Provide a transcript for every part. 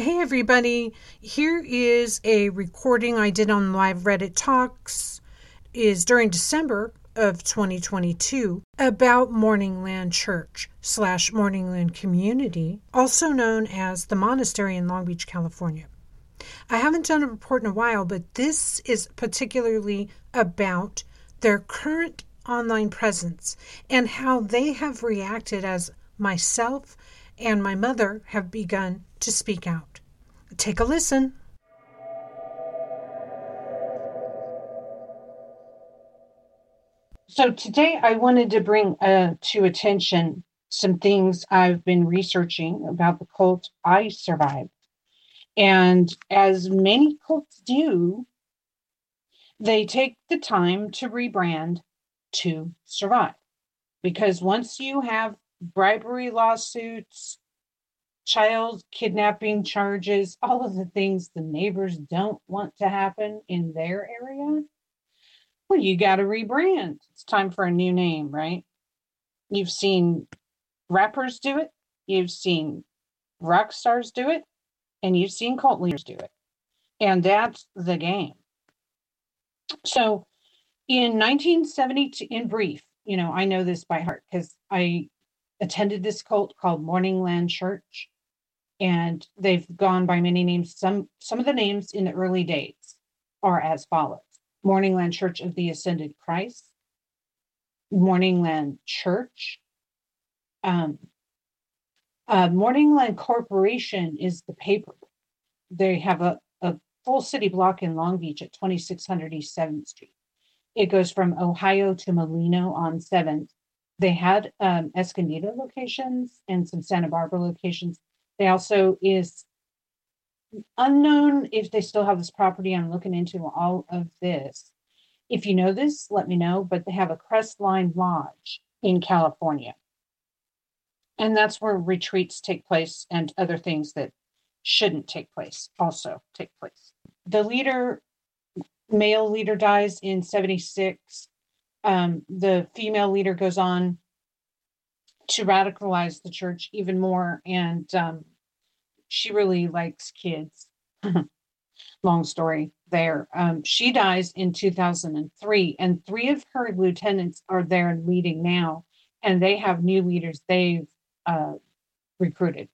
Hey, everybody. Here is a recording I did on Live Reddit Talks is during December of 2022 about Morningland Church slash Morningland Community, also known as the monastery in Long Beach, California. I haven't done a report in a while, but this is particularly about their current online presence and how they have reacted as myself and my mother have begun to speak out. Take a listen. So today I wanted to bring uh, to attention some things I've been researching about the cult I survived. And as many cults do, they take the time to rebrand to survive. Because once you have bribery lawsuits, child kidnapping charges, all of the things the neighbors don't want to happen in their area, well, you got to rebrand. It's time for a new name, right? You've seen rappers do it, you've seen rock stars do it, and you've seen cult leaders do it. And that's the game. So in 1972, in brief, you know, I know this by heart because I attended this cult called Morningland Church, and they've gone by many names. Some some of the names in the early days are as follows: Morningland Church of the Ascended Christ, Morningland Church. Um, uh, Morningland Corporation is the paper. They have a, a full city block in Long Beach at 2600 East 7th Street. It goes from Ohio to Molino on 7th they had um, Escondido locations and some Santa Barbara locations. They also is unknown if they still have this property. I'm looking into all of this. If you know this, let me know. But they have a Crestline Lodge in California. And that's where retreats take place and other things that shouldn't take place also take place. The leader, male leader dies in 76 um, the female leader goes on to radicalize the church even more and um, she really likes kids long story there um, she dies in 2003 and three of her lieutenants are there leading now and they have new leaders they've uh, recruited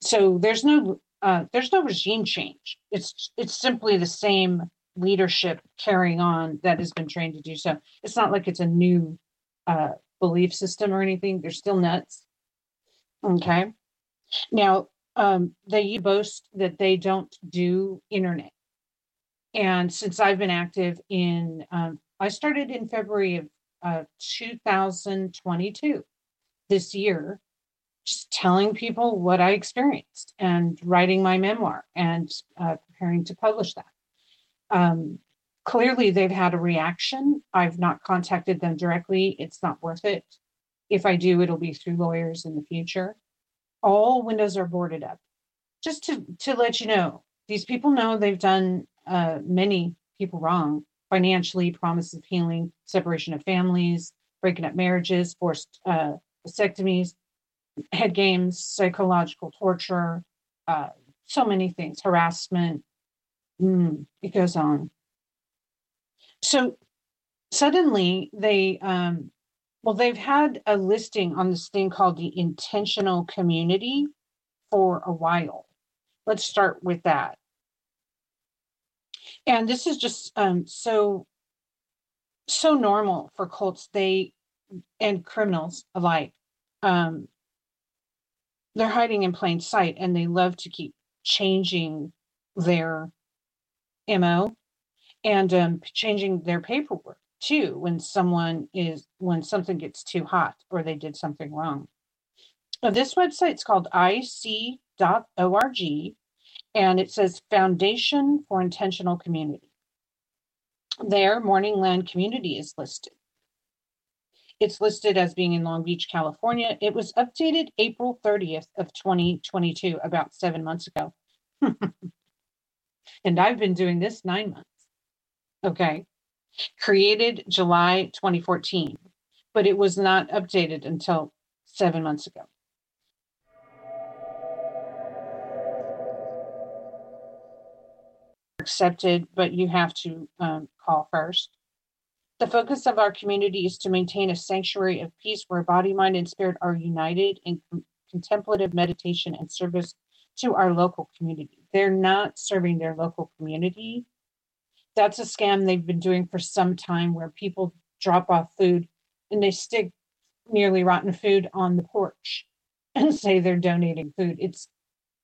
so there's no uh, there's no regime change it's it's simply the same leadership carrying on that has been trained to do so. It's not like it's a new uh, belief system or anything. They're still nuts. Okay. Now, um, they boast that they don't do internet. And since I've been active in, um, I started in February of uh, 2022, this year, just telling people what I experienced and writing my memoir and uh, preparing to publish that. Um, clearly, they've had a reaction. I've not contacted them directly. It's not worth it. If I do, it'll be through lawyers in the future. All windows are boarded up. Just to, to let you know, these people know they've done uh, many people wrong financially, promises of healing, separation of families, breaking up marriages, forced uh, vasectomies, head games, psychological torture, uh, so many things, harassment, Mm, it goes on. So suddenly they, um, well, they've had a listing on this thing called the intentional community for a while. Let's start with that. And this is just um, so so normal for cults. They and criminals alike. Um, they're hiding in plain sight, and they love to keep changing their mo and um, changing their paperwork too when someone is when something gets too hot or they did something wrong. Now, this website's called ic.org and it says foundation for intentional community. There morningland community is listed. It's listed as being in long beach california. It was updated april 30th of 2022 about seven months ago. And I've been doing this nine months. Okay. Created July 2014, but it was not updated until seven months ago. accepted, but you have to um, call first. The focus of our community is to maintain a sanctuary of peace where body, mind, and spirit are united in com- contemplative meditation and service to our local community. They're not serving their local community. That's a scam they've been doing for some time where people drop off food and they stick nearly rotten food on the porch and say they're donating food. It's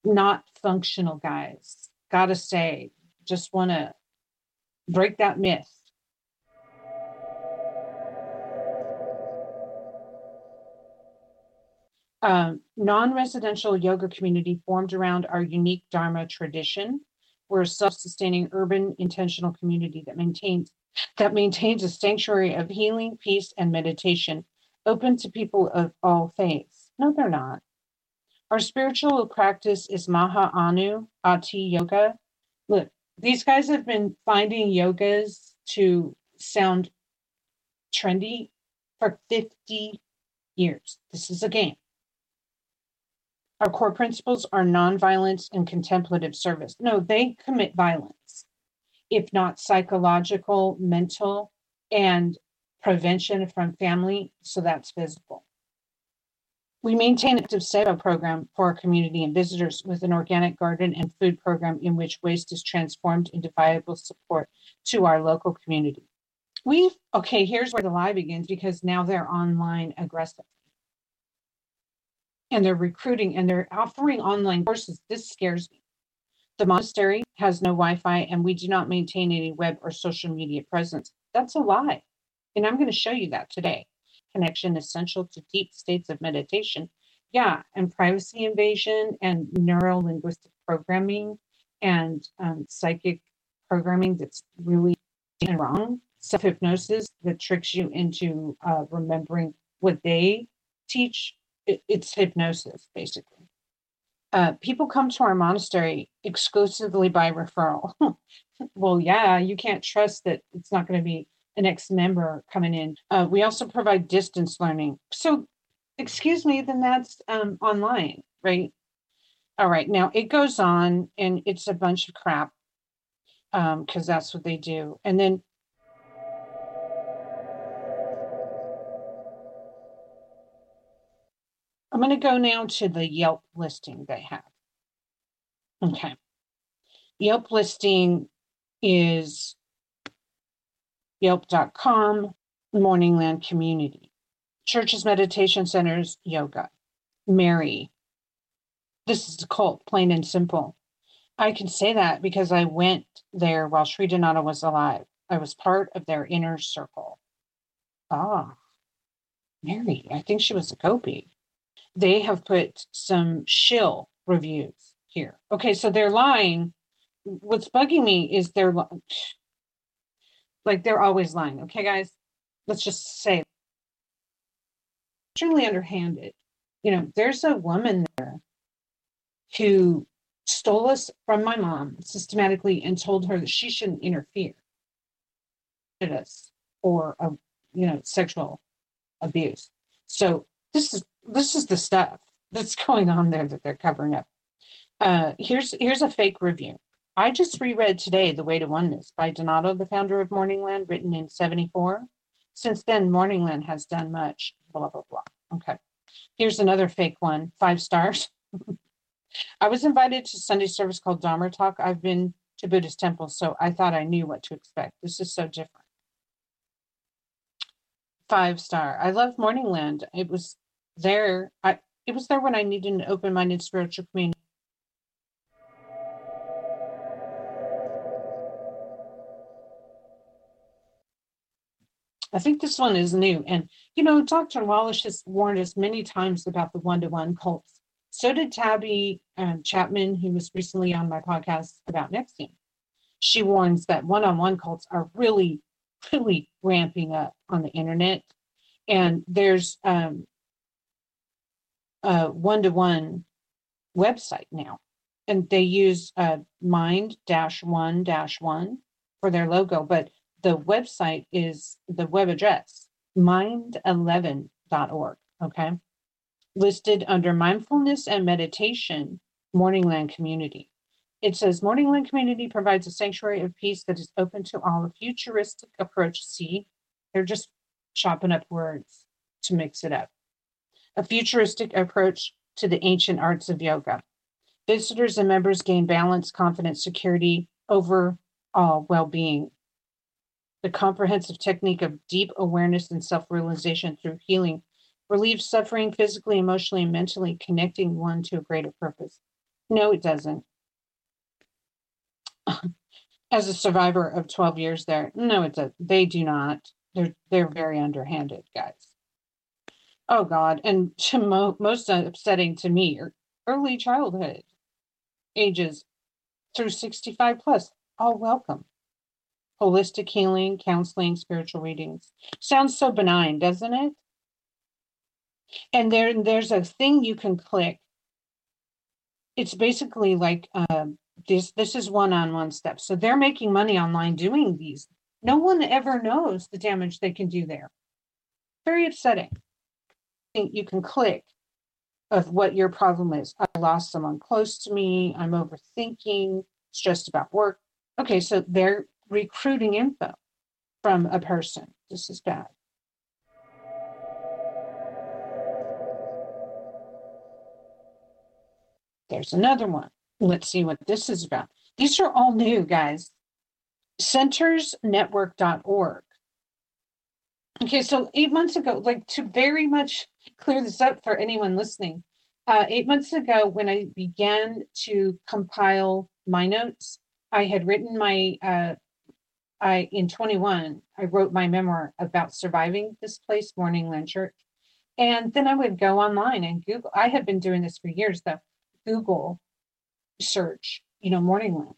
not functional, guys. Gotta say, just want to break that myth. Um, non-residential yoga community formed around our unique Dharma tradition. We're a self-sustaining urban intentional community that maintains that maintains a sanctuary of healing, peace, and meditation, open to people of all faiths. No, they're not. Our spiritual practice is Maha Anu Ati Yoga. Look, these guys have been finding yogas to sound trendy for 50 years. This is a game. Our core principles are nonviolence and contemplative service. No, they commit violence, if not psychological, mental, and prevention from family. So that's visible. We maintain an active seva program for our community and visitors with an organic garden and food program in which waste is transformed into viable support to our local community. We've, okay, here's where the lie begins because now they're online aggressive and they're recruiting and they're offering online courses. This scares me. The monastery has no Wi Fi and we do not maintain any web or social media presence. That's a lie. And I'm going to show you that today. Connection essential to deep states of meditation. Yeah, and privacy invasion and neuro linguistic programming and um, psychic programming that's really wrong. Self hypnosis that tricks you into uh, remembering what they teach it, it's hypnosis basically. Uh, people come to our monastery exclusively by referral. well, yeah, you can't trust that it's not going to be an ex member coming in. Uh, we also provide distance learning. So, excuse me, then that's um, online, right? All right, now it goes on and it's a bunch of crap because um, that's what they do. And then I'm going to go now to the Yelp listing they have. Okay. Yelp listing is yelp.com, Morningland Community, churches, meditation centers, yoga, Mary. This is a cult, plain and simple. I can say that because I went there while Sri Donato was alive. I was part of their inner circle. Ah, Mary, I think she was a gopi they have put some shill reviews here. Okay, so they're lying. What's bugging me is they're like they're always lying. Okay, guys, let's just say extremely underhanded. You know, there's a woman there who stole us from my mom systematically and told her that she shouldn't interfere us for a you know sexual abuse. So this is this is the stuff that's going on there that they're covering up. Uh, here's here's a fake review. I just reread today The Way to Oneness by Donato, the founder of Morningland, written in 74. Since then, Morningland has done much, blah, blah, blah. Okay. Here's another fake one, five stars. I was invited to Sunday service called Dharma Talk. I've been to Buddhist temples, so I thought I knew what to expect. This is so different. Five star. I love Morningland. It was there. I it was there when I needed an open-minded spiritual community. I think this one is new. And, you know, Dr. Wallace has warned us many times about the one to one cults. So did Tabby um, Chapman, who was recently on my podcast about NXIVM. She warns that one on one cults are really, really ramping up on the internet. And there's um, a one-to-one website now and they use uh, mind dash one dash one for their logo but the website is the web address mind11.org okay listed under mindfulness and meditation morningland community it says Morningland Community provides a sanctuary of peace that is open to all. A futuristic approach. See, they're just chopping up words to mix it up. A futuristic approach to the ancient arts of yoga. Visitors and members gain balance, confidence, security, overall uh, well being. The comprehensive technique of deep awareness and self realization through healing relieves suffering physically, emotionally, and mentally, connecting one to a greater purpose. No, it doesn't. As a survivor of 12 years there, no, it does. They do not. They're they're very underhanded, guys. Oh God, and most upsetting to me, early childhood ages through 65 plus, all welcome. Holistic healing, counseling, spiritual readings. Sounds so benign, doesn't it? And there, there's a thing you can click. It's basically like um, this. This is one-on-one steps. So they're making money online doing these. No one ever knows the damage they can do there. Very upsetting. Think you can click of what your problem is. I lost someone close to me. I'm overthinking, stressed about work. Okay, so they're recruiting info from a person. This is bad. There's another one. Let's see what this is about. These are all new, guys. Centersnetwork.org. Okay, so eight months ago, like to very much clear this up for anyone listening, uh, eight months ago, when I began to compile my notes, I had written my, uh, I in 21, I wrote my memoir about surviving this place, Morningland Church. And then I would go online and Google. I had been doing this for years, though. Google search, you know, Morningland.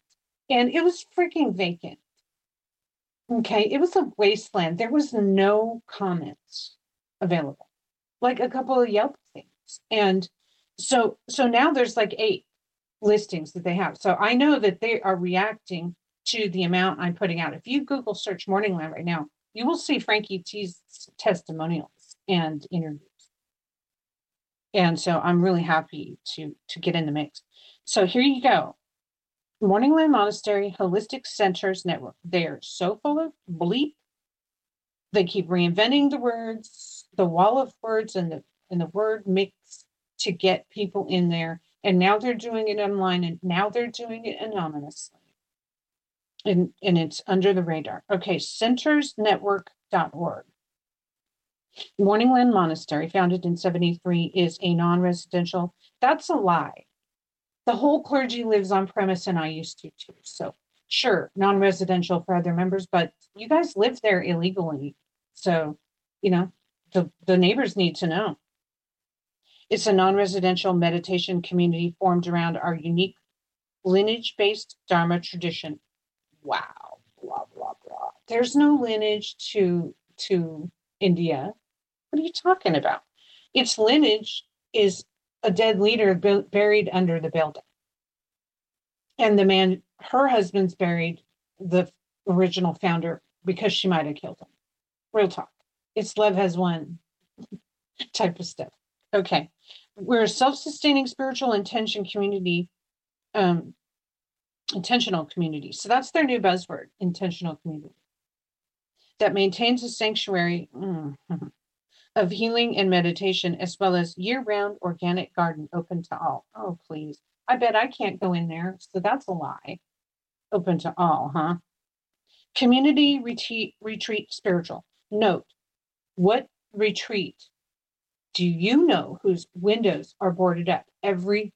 And it was freaking vacant. Okay. It was a wasteland. There was no comments available, like a couple of Yelp things. And so, so now there's like eight listings that they have. So I know that they are reacting to the amount I'm putting out. If you Google search Morningland right now, you will see Frankie T's testimonials and interviews and so I'm really happy to to get in the mix. So here you go. Morningland Monastery Holistic Centers Network. They're so full of bleep. They keep reinventing the words, the wall of words and the and the word mix to get people in there. And now they're doing it online and now they're doing it anonymously. And, and it's under the radar. Okay, centersnetwork.org. Morningland Monastery, founded in 73, is a non residential. That's a lie. The whole clergy lives on premise, and I used to too. So, sure, non residential for other members, but you guys live there illegally. So, you know, the, the neighbors need to know. It's a non residential meditation community formed around our unique lineage based Dharma tradition. Wow, blah, blah, blah. There's no lineage to to India. What are you talking about? Its lineage is a dead leader buried under the building. And the man, her husband's buried the original founder because she might have killed him. Real talk. It's love has won type of stuff. Okay. We're a self sustaining spiritual intention community, um, intentional community. So that's their new buzzword intentional community that maintains a sanctuary. Mm-hmm of healing and meditation, as well as year round organic garden open to all. Oh, please. I bet I can't go in there. So that's a lie. Open to all, huh? Community retreat, retreat spiritual. Note, what retreat do you know whose windows are boarded up? Every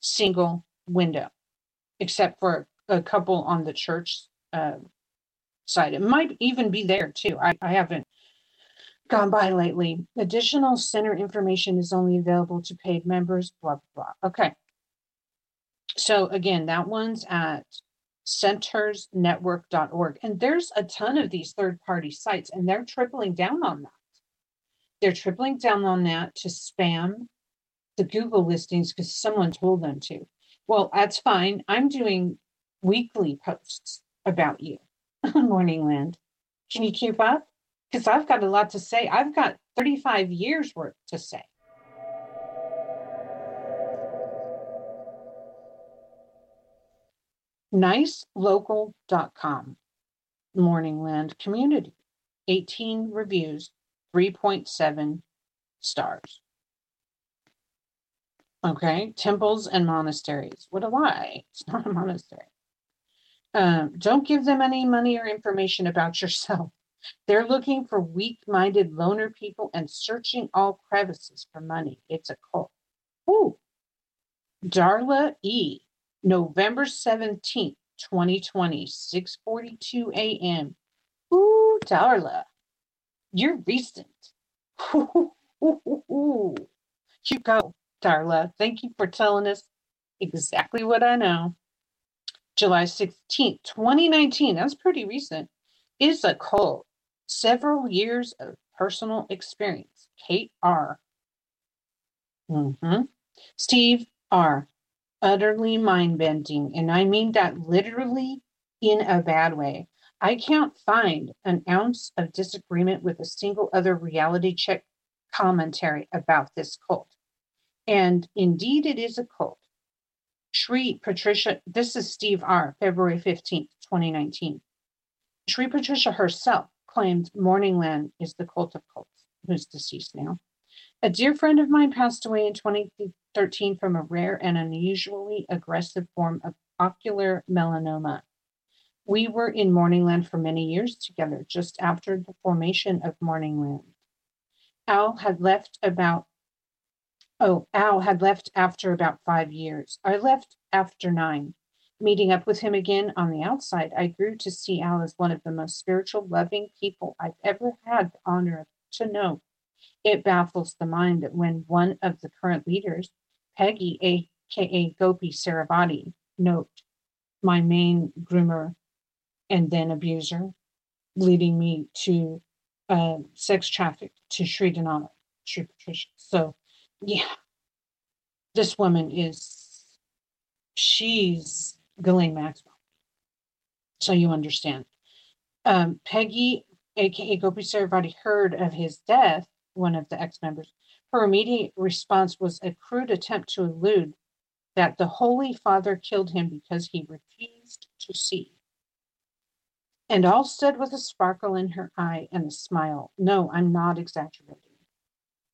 single window, except for a couple on the church uh, side. It might even be there too. I, I haven't gone by lately. Additional center information is only available to paid members, blah, blah, blah. Okay. So again, that one's at centersnetwork.org. And there's a ton of these third party sites, and they're tripling down on that. They're tripling down on that to spam the Google listings because someone told them to. Well, that's fine. I'm doing weekly posts about you on Morningland. Can you keep up? because I've got a lot to say. I've got 35 years worth to say. nicelocal.com. Morningland community. 18 reviews, 3.7 stars. Okay, temples and monasteries. What a lie. It's not a monastery. Um, don't give them any money or information about yourself. They're looking for weak minded loner people and searching all crevices for money. It's a cult. Ooh. Darla E. November 17th, 2020, 6:42 a.m. Ooh, Darla. You're recent. Ooh, ooh, ooh, You go, Darla. Thank you for telling us exactly what I know. July 16th, 2019. That's pretty recent. Is a cult. Several years of personal experience. Kate R. Mm-hmm. Steve R. Utterly mind bending. And I mean that literally in a bad way. I can't find an ounce of disagreement with a single other reality check commentary about this cult. And indeed, it is a cult. Sri Patricia, this is Steve R., February 15th, 2019. Sri Patricia herself claimed Morningland is the cult of cults, who's deceased now. A dear friend of mine passed away in 2013 from a rare and unusually aggressive form of ocular melanoma. We were in Morningland for many years together, just after the formation of Morningland. Al had left about oh, Al had left after about five years. I left after nine. Meeting up with him again on the outside, I grew to see Al as one of the most spiritual, loving people I've ever had the honor to know. It baffles the mind that when one of the current leaders, Peggy, aka Gopi Saravati, note, my main groomer and then abuser, leading me to uh, sex traffic to Sri Denali, Sri Patricia. So, yeah, this woman is, she's Ghislaine Maxwell. So you understand. Um, Peggy, aka Gopi Saravati, heard of his death, one of the ex members. Her immediate response was a crude attempt to elude that the Holy Father killed him because he refused to see and all stood with a sparkle in her eye and a smile. No, I'm not exaggerating.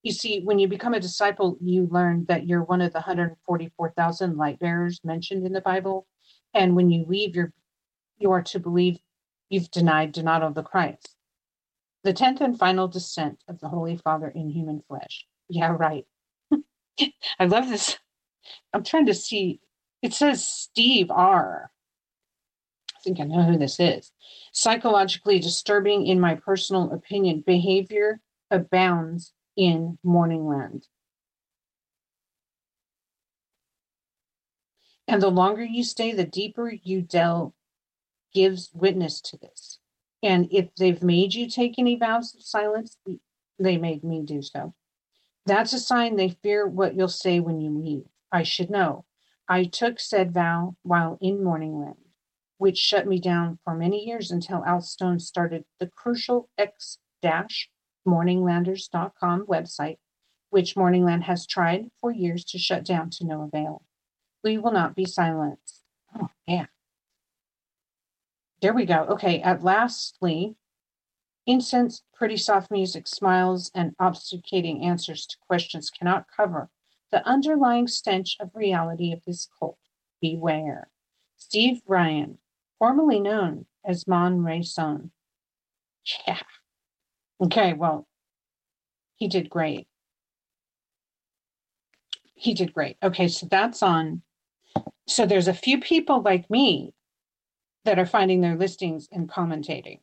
You see, when you become a disciple, you learn that you're one of the 144,000 light bearers mentioned in the Bible. And when you leave, you're, you are to believe you've denied Donato the Christ. The tenth and final descent of the Holy Father in human flesh. Yeah, right. I love this. I'm trying to see. It says Steve R. I think I know who this is. Psychologically disturbing, in my personal opinion, behavior abounds in Morningland. And the longer you stay, the deeper you delve gives witness to this. And if they've made you take any vows of silence, they made me do so. That's a sign they fear what you'll say when you leave. I should know. I took said vow while in Morningland which shut me down for many years until Al Stone started the crucial X dash morninglanders.com website, which Morningland has tried for years to shut down to no avail. We will not be silenced. Oh, yeah. There we go. Okay, at lastly, incense, pretty soft music, smiles, and obfuscating answers to questions cannot cover the underlying stench of reality of this cult. Beware. Steve Ryan, formerly known as Mon Rayson. Yeah. Okay, well, he did great. He did great. Okay, so that's on. So there's a few people like me that are finding their listings and commentating.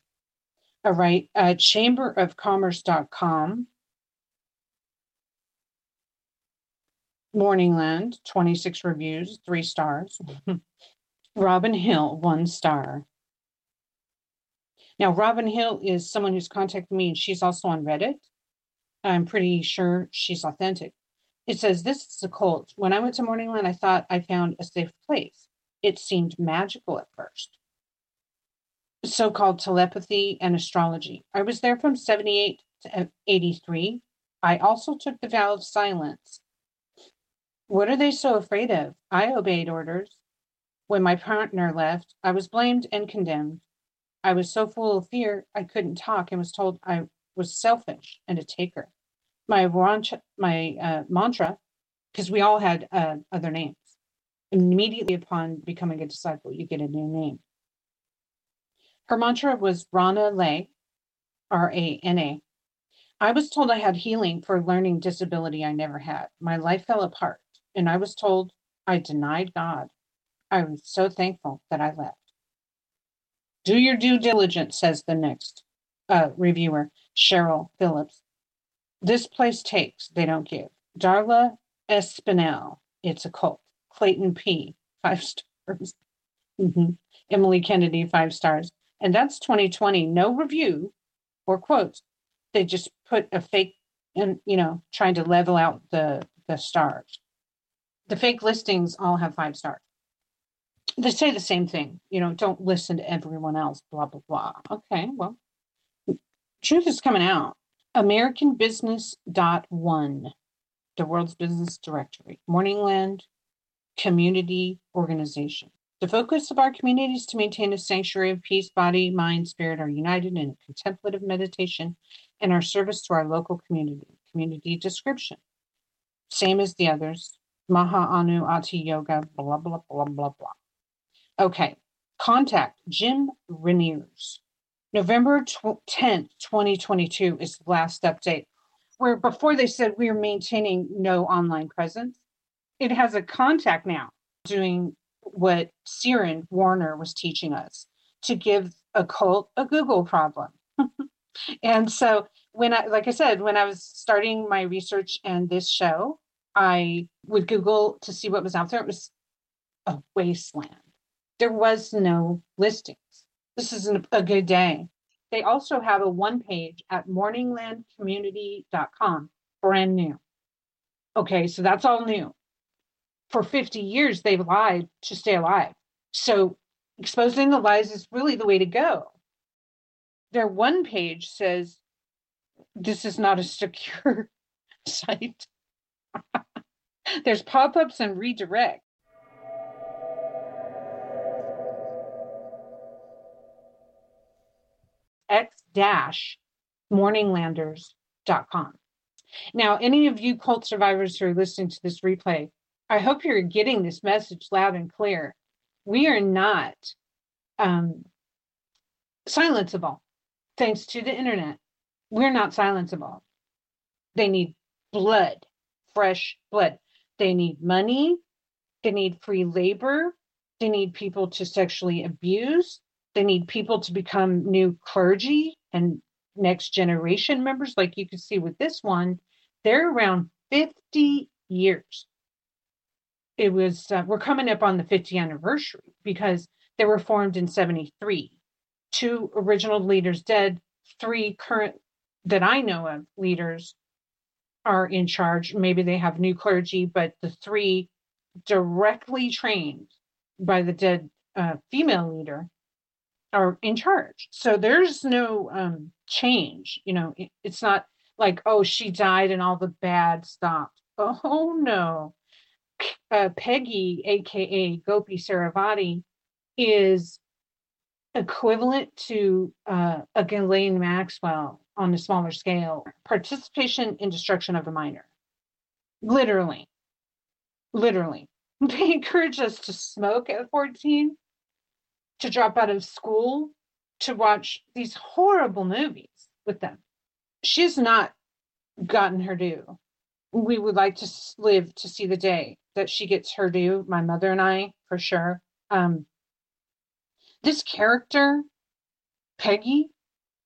All right, uh, chamberofcommerce.com, Morningland, 26 reviews, three stars. Robin Hill, one star. Now, Robin Hill is someone who's contacted me, and she's also on Reddit. I'm pretty sure she's authentic. It says, This is a cult. When I went to Morningland, I thought I found a safe place. It seemed magical at first. So called telepathy and astrology. I was there from 78 to 83. I also took the vow of silence. What are they so afraid of? I obeyed orders. When my partner left, I was blamed and condemned. I was so full of fear I couldn't talk and was told I was selfish and a taker. My my uh, mantra, because we all had uh, other names. Immediately upon becoming a disciple, you get a new name. Her mantra was Rana Lay, R A N A. I was told I had healing for learning disability I never had. My life fell apart, and I was told I denied God. I was so thankful that I left. Do your due diligence, says the next uh, reviewer, Cheryl Phillips. This place takes, they don't give. Darla Espinel, it's a cult. Clayton P, five stars. Mm-hmm. Emily Kennedy, five stars. And that's 2020. No review or quotes. They just put a fake and you know, trying to level out the the stars. The fake listings all have five stars. They say the same thing, you know, don't listen to everyone else, blah blah blah. Okay, well, truth is coming out. American Business dot one, the world's business directory, Morningland community organization. The focus of our community is to maintain a sanctuary of peace, body, mind, spirit are united in contemplative meditation and our service to our local community. Community description. Same as the others. Maha Anu Ati Yoga, blah, blah, blah, blah, blah. Okay. Contact Jim Reniers. November 10th, 2022 is the last update. Where before they said we are maintaining no online presence, it has a contact now doing what Siren Warner was teaching us to give a cult a Google problem. and so when I like I said, when I was starting my research and this show, I would Google to see what was out there. It was a wasteland. There was no listings. This is a good day. They also have a one page at morninglandcommunity.com, brand new. Okay, so that's all new for 50 years they've lied to stay alive. So exposing the lies is really the way to go. Their one page says this is not a secure site. There's pop ups and redirect. X dash morninglanders.com. Now, any of you cult survivors who are listening to this replay, I hope you're getting this message loud and clear. We are not um, silenceable thanks to the internet. We're not silenceable. They need blood, fresh blood. They need money. They need free labor. They need people to sexually abuse. They need people to become new clergy and next generation members. Like you can see with this one, they're around 50 years it was uh, we're coming up on the 50th anniversary because they were formed in 73 two original leaders dead three current that i know of leaders are in charge. Maybe they have new clergy but the three directly trained by the dead uh, female leader are in charge. So there's no um, change you know it, it's not like oh she died and all the bad stopped. Oh no uh, Peggy, aka Gopi Saravati, is equivalent to uh, a Ghislaine Maxwell on a smaller scale. Participation in destruction of a minor. Literally. Literally. They encourage us to smoke at 14, to drop out of school, to watch these horrible movies with them. She's not gotten her due. We would like to live to see the day that she gets her due, my mother and I, for sure. Um, this character, Peggy,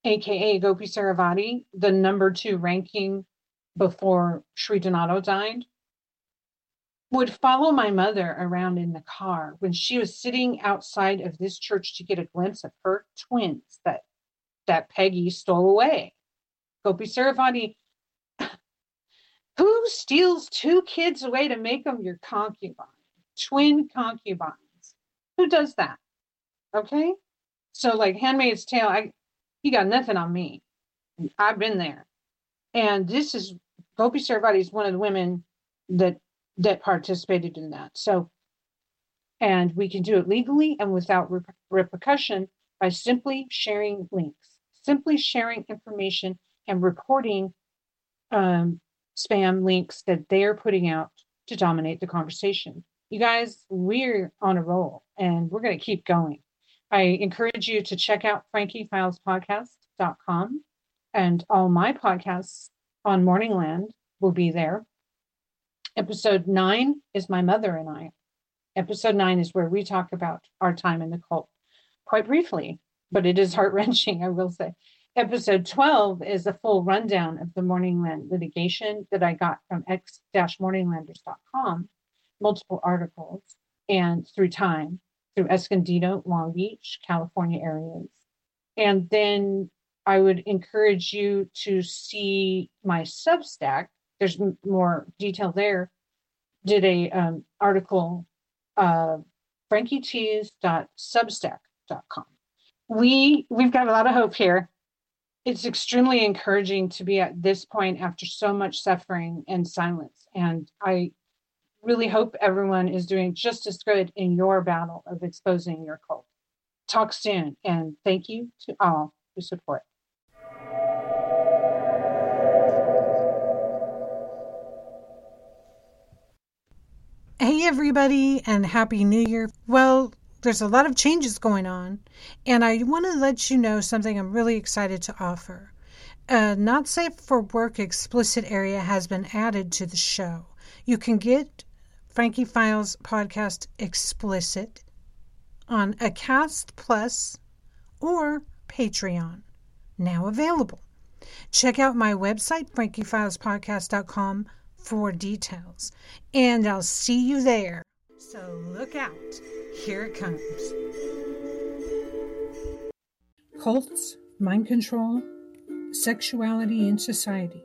aka Gopi Saravati, the number two ranking before Sri Donato died, would follow my mother around in the car when she was sitting outside of this church to get a glimpse of her twins that that Peggy stole away. Gopi Saravati who steals two kids away to make them your concubine? Twin concubines. Who does that? Okay. So like Handmaid's Tale, I he got nothing on me. I've been there. And this is Gopi Saravati is one of the women that that participated in that. So And we can do it legally and without rep- repercussion by simply sharing links, simply sharing information and reporting um, spam links that they're putting out to dominate the conversation. You guys, we're on a roll and we're going to keep going. I encourage you to check out frankiefilespodcast.com and all my podcasts on Morningland will be there. Episode nine is My Mother and I. Episode nine is where we talk about our time in the cult quite briefly, but it is heart wrenching, I will say. Episode 12 is a full rundown of the Morningland litigation that I got from x-morninglanders.com, multiple articles, and through time, through Escondido, Long Beach, California areas. And then I would encourage you to see my Substack. There's more detail there. Did a um, article, uh, frankiecheese.substack.com. We we've got a lot of hope here. It's extremely encouraging to be at this point after so much suffering and silence. And I really hope everyone is doing just as good in your battle of exposing your cult. Talk soon, and thank you to all who support. Hey, everybody, and Happy New Year. Well, there's a lot of changes going on, and I want to let you know something I'm really excited to offer. A not safe for work explicit area has been added to the show. You can get Frankie Files podcast explicit on Acast Plus or Patreon, now available. Check out my website, frankiefilespodcast.com, for details. And I'll see you there. So look out. Here it comes. Cults, mind control, sexuality in society.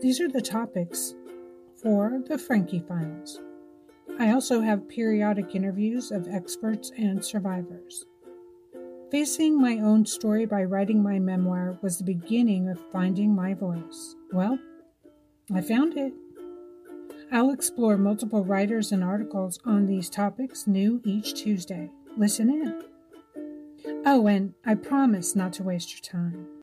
These are the topics for the Frankie Files. I also have periodic interviews of experts and survivors. Facing my own story by writing my memoir was the beginning of finding my voice. Well, I found it. I'll explore multiple writers and articles on these topics new each Tuesday. Listen in. Oh, and I promise not to waste your time.